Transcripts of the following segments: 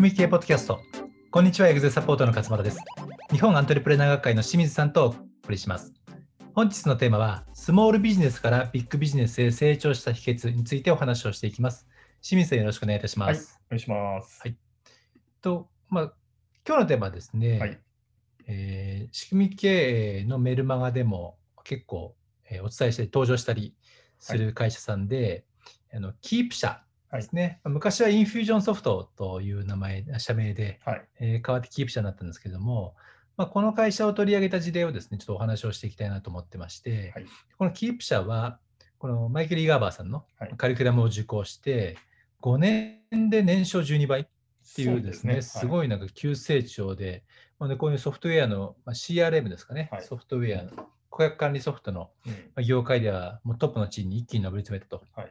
組み系ポッドキャスト。こんにちは、エグゼサポートの勝俣です。日本アントレプレナー学会の清水さんとお送りします。本日のテーマは、スモールビジネスからビッグビジネスへ成長した秘訣についてお話をしていきます。清水さん、よろしくお願いいたしまはい、す。お願いします。はいと、まあ、今日のテーマはですね、はいえー仕組み経営のメルマガでも結構、えーお伝えして登場したりする会社さんで、あの Keap社ですね、まあ昔はインフュージョンソフトという名前、社名で、はい、えー変わって Keap社になったんですけども、まあ、この会社を取り上げた事例をですね、ちょっとお話をしていきたいなと思ってまして、はい。この Keap社は、このマイケル・ E・ガーバーさんのはい。カリキュラムを受講して、5年で年商12倍っていうですね、すい。ごいなんか急成長で、まあね、こういうソフトウェアの、まあ、CRM ですかね、はい。ソフトウェアの、顧客管理ソフトの業界ではもうトップの地位に一気に上り詰めたと。は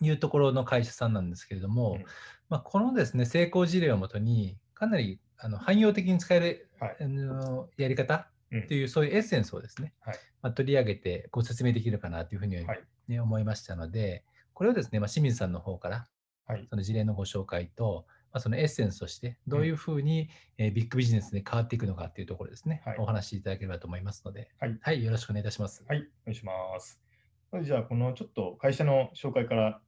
いいうところの会社さんなんですけれども、うん。まあ、このですね成功事例をもとに、かなりあの汎用的に使える、はい。あのやり方うん。っていう、そういうエッセンスをですね、はい。まあ、取り上げてご説明できるかなというふうに、はい。ね思いましたので、これをですね、まあ、清水さんの方からはい、その事例のご紹介と、まあ、そのエッセンスとして、どういうふうに、えービッグビジネスで変わっていくのかっていうところですね、はい。お話しいただければと思いますので、はい。よろしくお願いいたします。はい、お願いします。じゃあ、このちょっと会社の紹介から、まあ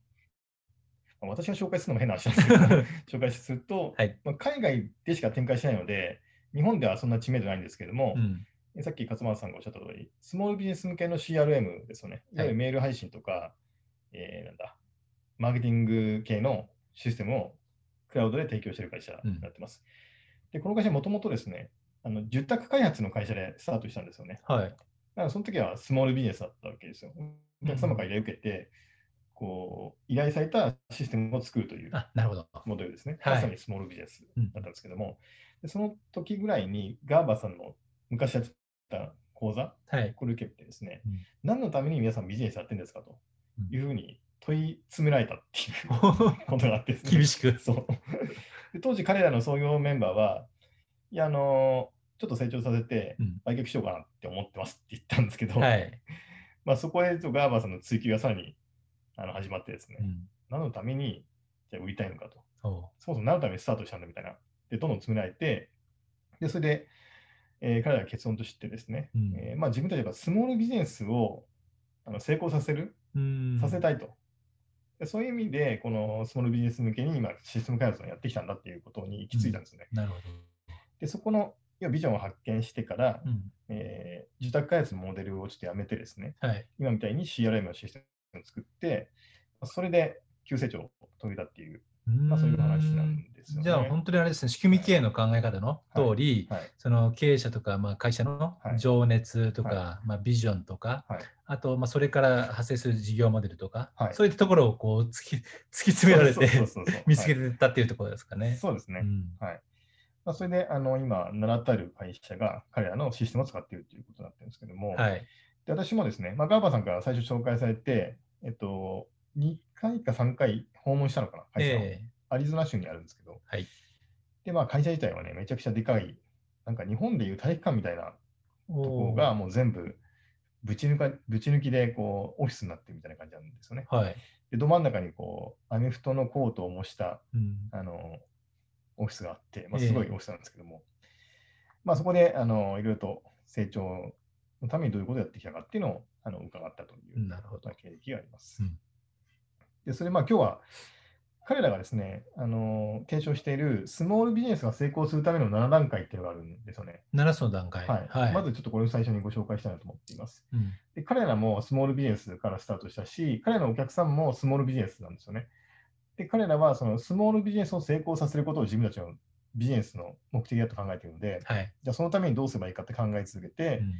私が紹介するのも変な話なんですけど、紹介すると、はい。まあ、海外でしか展開しないので、日本ではそんな知名度ないんですけれども、うん。さっき勝間さんがおっしゃった通り、スモールビジネス向けの CRM ですよね。いわゆるメール配信とか、えーなんだ、マーケティング系のシステムをクラウドで提供している会社になってます。で、この会社もともとですね、あの受託開発の会社でスタートしたんですよね。はい。だからその時はスモールビジネスだったわけですよ。お客様から依頼を受けて、こう、依頼されたシステムを作るというあ、なるほど。モデルですね。はいまさにスモールビジネスうんだったんですけども、でその時ぐらいにガーバさんの昔やってた講座、はい。これ受けてですね、うん何のために皆さんビジネスやってるんですかとうんいうふうに問い詰められたっていうことがあってですね、厳しく。そうで当時彼らの創業メンバーは、いや、あのちょっと成長させてうん売却しようかなって思ってますって言ったんですけど、はい。まあそこへとガーバーさんの追求がさらにあの始まってですね、うん。何のためにじゃあ売りたいのかと。そもそも何のためにスタートしたんだみたいな。で、どんどん詰められて、で、それで、えー彼らが結論としてですね、うんえーまあ、自分たちがスモールビジネスをあの成功させる、うん。させたいと。でそういう意味で、このスモールビジネス向けに今、システム開発をやってきたんだっていうことに行き着いたんですね。なるほど。で、そこの要はビジョンを発見してから、うん。えー受託開発のモデルをちょっとやめてですね、はい。今みたいに CRM のシステムを作って、それで急成長を遂げたっていう、まあ、そういう話なんですよね。じゃあ本当にあれですね、仕組み経営の考え方の通り、はい。その経営者とか、まあ、会社のはい情熱とか、はまあ、ビジョンとか、はいあと、まあ、それから派生する事業モデルとか、はいそういったところをこう突き 突き詰められて見つけはいてったっていうところですかね。そうですね。うんはい。まあ、それで、あの、今、名だたる会社が彼らのシステムを使っているということになってるんですけども、はい。で私もですね、まあ、ガーバーさんから最初紹介されて、えっと、2回か3回訪問したのかな、会社を。えアリゾナ州にあるんですけど、はい。で、まあ、会社自体はね、めちゃくちゃでかい、なんか日本でいう体育館みたいなえところが、もう全部ぶち抜か、ぶち抜きで、こう、オフィスになってるみたいな感じなんですよね。はい。で、ど真ん中に、こう、アメフトのコートを模した、うん。あの、オフィスがあって、まあ、ええすごいオフィスなんですけども、まあ、そこで、あの、いろいろと成長のためにどういうことをやってきたかっていうのを、あの、伺ったという、なるほど経歴があります。うんで、それ、まあ、今日は、彼らがですね、あの、提唱しているスモールビジネスが成功するための7段階っていうのがあるんですよね。7つの段階。はい。まずちょっとこれを最初にご紹介したいなと思っています。うんで、彼らもスモールビジネスからスタートしたし、彼らのお客さんもスモールビジネスなんですよね。で、彼らはそのスモールビジネスを成功させることを自分たちのビジネスの目的だと考えているので、はい。じゃあそのためにどうすればいいかって考え続けて、うん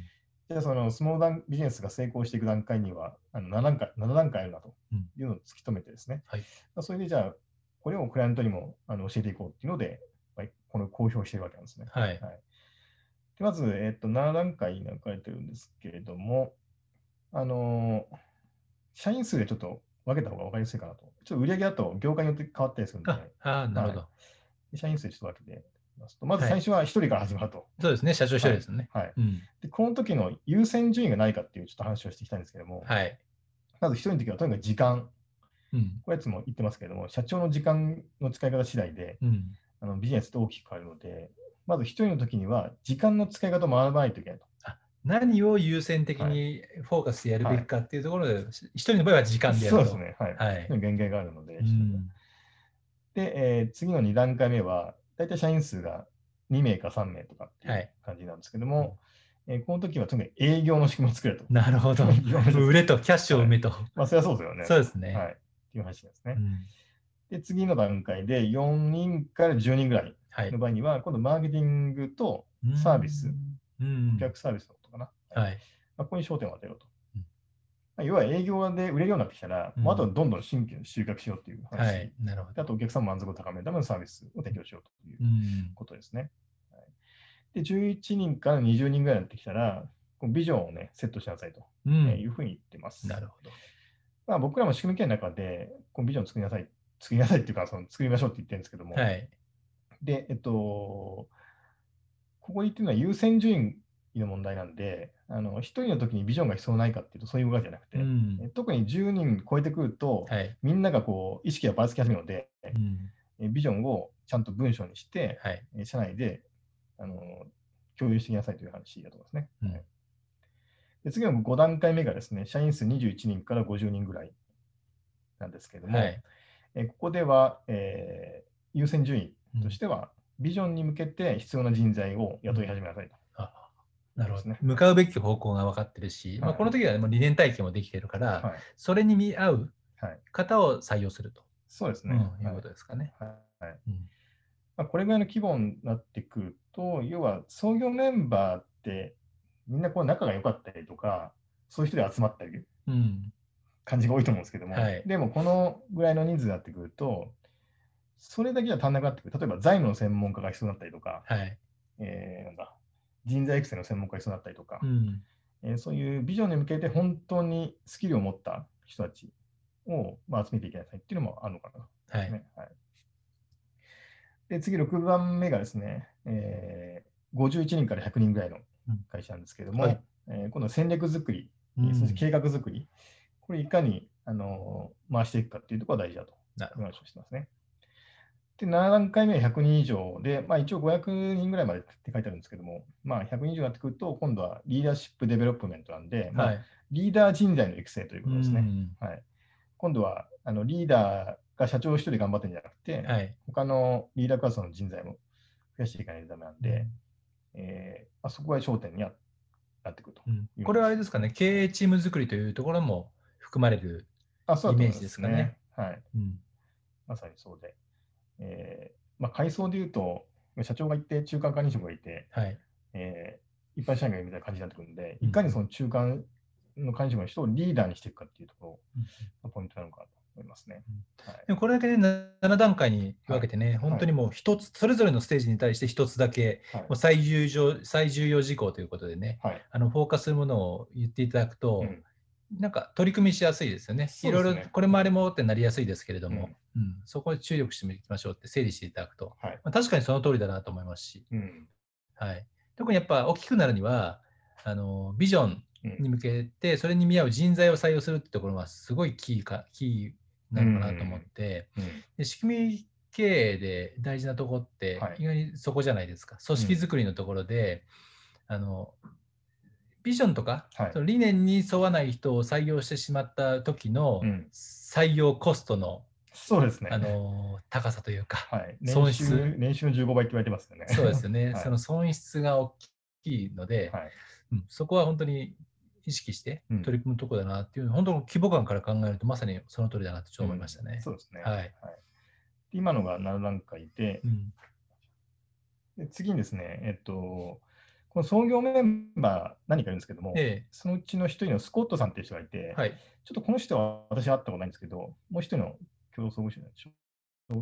じゃあそのスモールダンビジネスが成功していく段階にはあの7段階 ,7 段階あるなとうんいうのを突き止めてですね、はいまあそれでじゃあこれをクライアントにもあの教えていこうっていうので、まあこの公表しているわけなんですね。はい。でまず、えっと、7段階に分かれてるんですけれども、あのー社員数でちょっと分けた方が分かりやすいかなと。ちょっと売り上げだと業界によって変わったりするんで、ああー、なるほど。で社員数でちょっと分けてみますと、まずはい最初は1人から始まると。そうですね、社長一人ですよね。はい。うん。で、この時の優先順位が何かっていうちょっと話をしていきたいんですけども、はい。まず1人の時はとにかく時間。うん。これいつも言ってますけれども、社長の時間の使い方次第で、うん。あのビジネスと大きく変わるので、まず一人の時には時間の使い方を学ばないといけないと。何を優先的にフォーカスでやるべきかっていうところで、はい、一人の場合は時間でやると。そうですね。はい。はい、限界があるので。うん、で、えー、次の2段階目は、大体社員数が2名か3名とかっていう感じなんですけども、はい、えー、この時はとに営業の仕組みを作れと。なるほど。売れとキャッシュを生めと。はい、まあ、それはそうですよね。そうですね。はい。っていう話ですね。うん、で、次の段階で4人から10人ぐらいの場合には、今度マーケティングとサービス、うん、お客サービスのことかな。はい。まあ、ここに焦点を当てようと。まあ、要は営業で売れるようになってきたら、うん、もうあとはどんどん新規の収穫しようっていう話、はい、なるほど。あとお客さん満足を高めるためのサービスを提供しようという。ことですね。うんはい、で、11人から20人ぐらいになってきたら、こビジョンをね、セットしなさいと、うん、いうふうに言ってます。なるほど。まあ、僕らも仕組み系の中で、このビジョンを作りなさい、作りなさいっていうか、その作りましょうって言ってるんですけども、はい、で、えっと、ここに言ってるのは優先順位の問題なんで、あの1人の時にビジョンが必要ないかっていうとそういうわけじゃなくて、うん、特に10人超えてくると、はい、みんながこう意識がばらつき始めるので、うん、ビジョンをちゃんと文章にして、はい、社内であの共有してきなさいという話だと思いますね。うん、で次の5段階目がですね、社員数21人から50人ぐらいなんですけれども、はい、えここでは、えー、優先順位としては、ビジョンに向けて必要な人材を雇い始めなさいと。なるほどね。向かうべき方向が分かってるし、はい、まあ、この時はもう理念体系もできてるから、はい、それに見合う方を採用すると、そうですね、うん、いうことですかね。はい。うん。まあ、これぐらいの規模になってくると、要は創業メンバーってみんなこう仲が良かったりとか、そういう人で集まったり、うん、感じが多いと思うんですけども、はい、でもこのぐらいの人数になってくると、それだけじゃ足んなくなってくる。例えば財務の専門家が必要になったりとか、はい、えー、なんだ人材育成の専門家になったりとか、うん、えー、そういうビジョンに向けて本当にスキルを持った人たちを、まあ、集めていけないっていうのもあるのかな、ね、はい、はい。で次、6番目がですね、えー、51人から100人ぐらいの会社なんですけれども、はい、えー、今度は戦略作り、そして計画作り、これいかにあの回していくかっていうところが大事だという話をしてますね。で、7段階目は100人以上で、まあ、一応500人ぐらいまでって書いてあるんですけども、まあ、100人以上になってくると、今度は leadership development なんで、まあ、リーダー人材の育成ということですね。はい、今度はあのリーダーが社長一人頑張ってるんじゃなくて、はい、他のリーダークラスの人材も増やしていかないとダメなんで、えーまあ、そこが焦点になってくると、うん、これはあれですかね、経営チーム作りというところも含まれるイメージですかね。ね。はい、うん、まさにそうで。えーまあ、階層でいうと、社長がいて、中間管理職がいて、はい。えー、一般社員がいるみたいな感じになってくるんで、うん、いかにその中間の管理職の人をリーダーにしていくかっていうところがポイントなのかなと思いますね。はい、でもこれだけで、ね、7段階に分けてね、はい、本当にもう一つ、それぞれのステージに対して一つだけ、はい、もう最重要最重要事項ということでね、はい、あのフォーカスするものを言っていただくと、うんなんか取り組みしやすいですよね。いろいろこれもあれもってなりやすいですけれども、うん、うん、そこに注力していきましょうって整理していただくと、はい、まあ、確かにその通りだなと思いますし、うん、はい、特にやっぱ大きくなるにはあのビジョンに向けてそれに見合う人材を採用するってところがすごいキーかキーなのかなと思って、うん、で仕組み経営で大事なところって意外にそこじゃないですか、組織づくりのところで、あのビジョンとか、はい、その理念に沿わない人を採用してしまった時の採用コストの、そうですね。あの高さというか、はい、損失年収の15倍って言われてますよね。そうですよね。はい、その損失が大きいので、はいうん、そこは本当に意識して取り組むところだなっていう、うん、本当の規模感から考えるとまさにその通りだなと思いましたね。うん、そうですね。はい。はい、今のが7段階で、で次にですね、えっと、この創業メンバー何かいるんですけども、ええ、そのうちの一人のスコットさんっていう人がいて、はい、ちょっとこの人は私は会ったことないんですけど、もう一人の共同創業者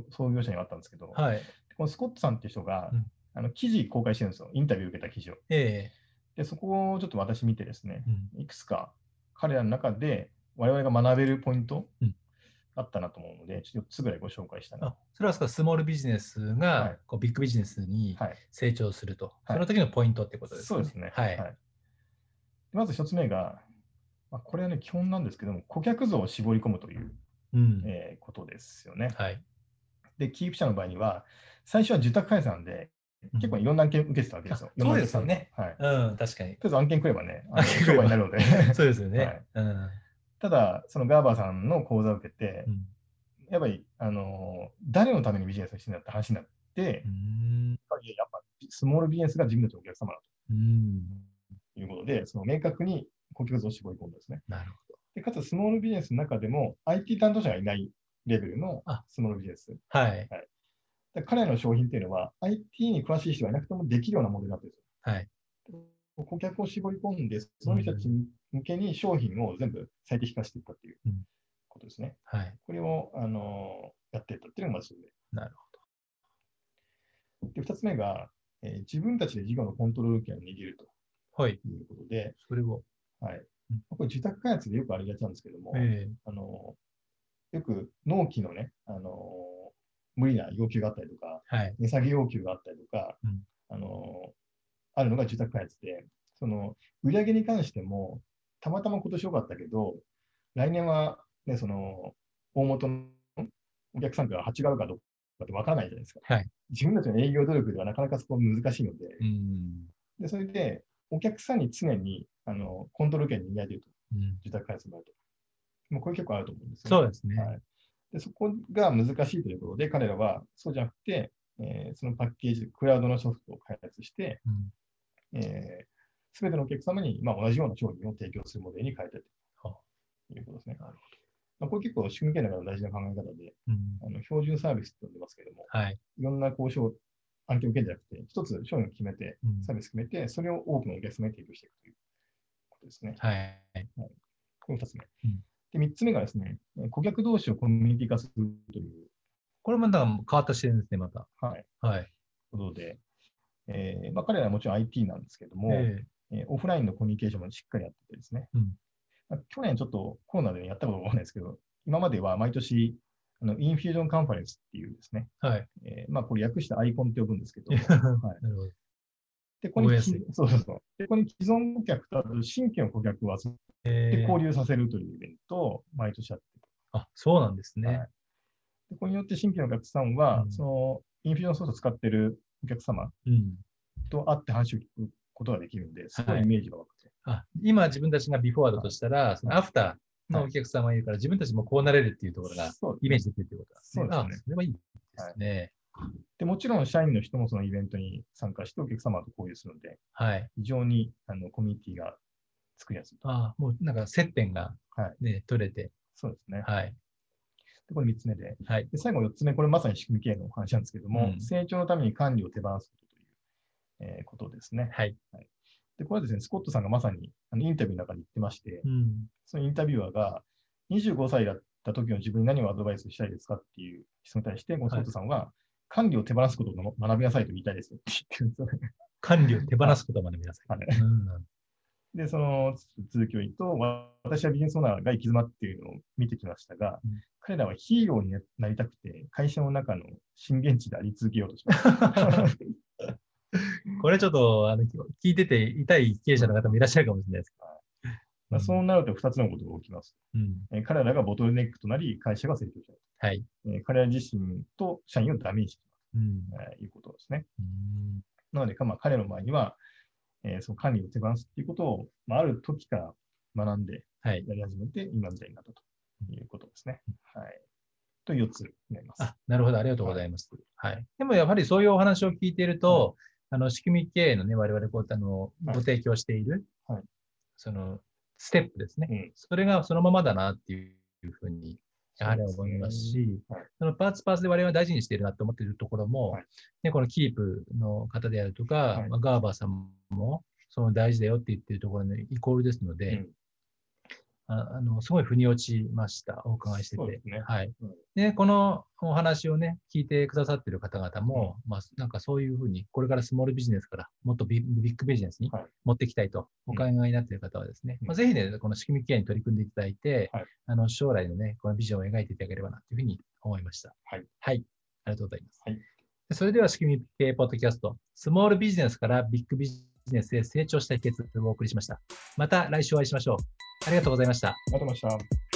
創業者にはあったんですけど、はい、このスコットさんっていう人が、うん、あの記事公開してるんですよ、インタビュー受けた記事を。え、でそこをちょっと私見てですね、うん、いくつか彼らの中で我々が学べるポイント、うんあったなと思うので、ちょっと4つぐらいご紹介したあそれはスモールビジネスがこうビッグビジネスに成長すると、はい、その時のポイントってことですね。そうですね。はい。はい、まず1つ目が、まあ、これはね、基本なんですけども、顧客像を絞り込むという、うん、えー、ことですよね。はい。で、キープ社の場合には、最初は受託開発なんで、結構いろんな案件受けてたわけですよ。そうですよね。はい。うん、確かに。とりあえず案件来ればね、商売になるので。そうですよね。はいうん、ただ、そのガーバーさんの講座を受けて、うん、やっぱり、あの誰のためにビジネスをしてんだって話になって、うん、やっぱスモールビジネスが自分たちのお客様だと。いうことで、その明確に顧客像を絞り込んだんですね。なるほど。でかつ、スモールビジネスの中でも IT 担当者がいないレベルのスモールビジネス。はい。はい彼らの商品っていうのは IT に詳しい人がいなくてもできるようなモデルなんですよ。はい。顧客を絞り込んで、その人たち向けに商品を全部最適化していったっていうことですね。うん、はい。これを、あのやっていったっていうのがまずなるほど。で、二つ目が、えー、自分たちで事業のコントロール権を握ると。はい。いうことで、それを。はい。これ自宅開発でよくありがちなんですけども、えー、あのよく納期のね、あの無理な要求があったりとか、はい、値下げ要求があったりとか、うん、あのあるのが住宅開発で、その売上に関しても、たまたま今年良かったけど、来年は、ね、その大元のお客さんが8があるかどうかって分からないじゃないですか。はい、自分たちの営業努力ではなかなかそこ難しいので、うん、でそれでお客さんに常にあのコントロール権に握られていると、うん、住宅開発の場合と。もうこれ結構あると思うんですよ、ね、そうですね。はい。でそこが難しいということで、彼らはそうじゃなくて、えー、そのパッケージ、クラウドのソフトを開発して、す、うん、べ、えー、てのお客様に、まあ、同じような商品を提供するモデルに変えてということですね。なるほどまあ、これ結構仕組み系の中の大事な考え方で、うん、あの標準サービスと呼んでますけれども、はい、いろんな交渉、案件を受けじゃなくて、一つ商品を決めて、サービス決めて、それを多くのお客様に提供していくということですね。はい。はい、これ二つ目。うんで、3つ目がですね、顧客同士をコミュニティ化するという。これもだから変わった視点ですね、また。はい。はい。ことで、えーまあ、彼らはもちろん IT なんですけども、えー、えー、オフラインのコミュニケーションもしっかりやっててですね、うん。まあ、去年ちょっとコロナでやったことがないですけど、今までは毎年、あのインフュージョンカンファレンスっていうですね、はい。えーまあ、これ訳して ICON って呼ぶんですけど、はい、なるほど。で、ここに、そうそうそう。で、ここに既存顧客と新規の顧客を集めて交流させるというイベントを毎年やってあ、そうなんですね。はい、でこれによって新規のお客さんは、うん、そのインフュージョンソフトを使ってるお客様と会って話を聞くことができるので、すごいイメージが湧くと、はい、あ今自分たちがビフォーだとしたら、はい、そのアフターのお客様がいるから、自分たちもこうなれるっていうところがイメージできるということですね。そうですね。それはいいですね。でもちろん社員の人もそのイベントに参加してお客様と交流するので、はい、非常にあのコミュニティが作りやすい。あもうなんか接点がね、ね、取れて。そうですね。はい。でこれ3つ目ではい、で最後4つ目、これまさに仕組み系の話なんですけども、うん、成長のために管理を手放すえー、ことですね。はい、はい、でこれはですね、スコットさんがまさにあのインタビューの中で言ってまして、うん、そのインタビュアーが25歳だった時の自分に何をアドバイスしたいですかっていう質問に対して、このスコットさんは、管理を手放すことを学びなさいと言いたいですって言ってるんですよね。管理を手放すことを学びなさい。はい、で、その続きを言うと、私はビジネスオーナーが行き詰まっているのを見てきましたが、うん、彼らはヒーローになりたくて、会社の中の震源地であり続けようとします。これちょっとあの聞いてて痛い経営者の方もいらっしゃるかもしれないです。けど。まあ、そうなると2つのことが起きます、うん。えー、彼らがボトルネックとなり、会社が成長しない。はい。えー、彼ら自身と社員をダメにしてうん、えー、いうことですね。なので、まあ、彼の場合には、えー、その管理を手放すということを、まあ、ある時から学んでやり始めて、今みたいになったということですね。はい、と4つになります。あなるほど、ありがとうございます。はい、はい、でもやはりそういうお話を聞いていると、はい、あの仕組み経営のね、我々こうあのご提供している、はい、そのステップですね、うん、それがそのままだなっていうふうにやはり思いますし、そ、ね。はい、のパーツパーツで我々は大事にしているなと思っているところも、はい、ね、このキープの方であるとか、はい、まあ、ガーバーさんもその大事だよって言ってるところのイコールですので、うんああのすごい腑に落ちました、お伺いしてて。ね、はい、で、このお話をね、聞いてくださっている方々も、うん、まあ、なんかそういうふうに、これからスモールビジネスからもっとビッグビジネスに持っていきたいとお考えになっている方はですね、うん、まあ、ぜひね、この仕組みケアに取り組んでいただいて、はい、あの将来のね、このビジョンを描いていただければなというふうに思いました。はい。はい。ありがとうございます。はい、それでは仕組み系ポッドキャスト、スモールビジネスからビッグビジネスへ成長した秘訣をお送りしました。また来週お会いしましょう。ありがとうございました。ありがとうございました。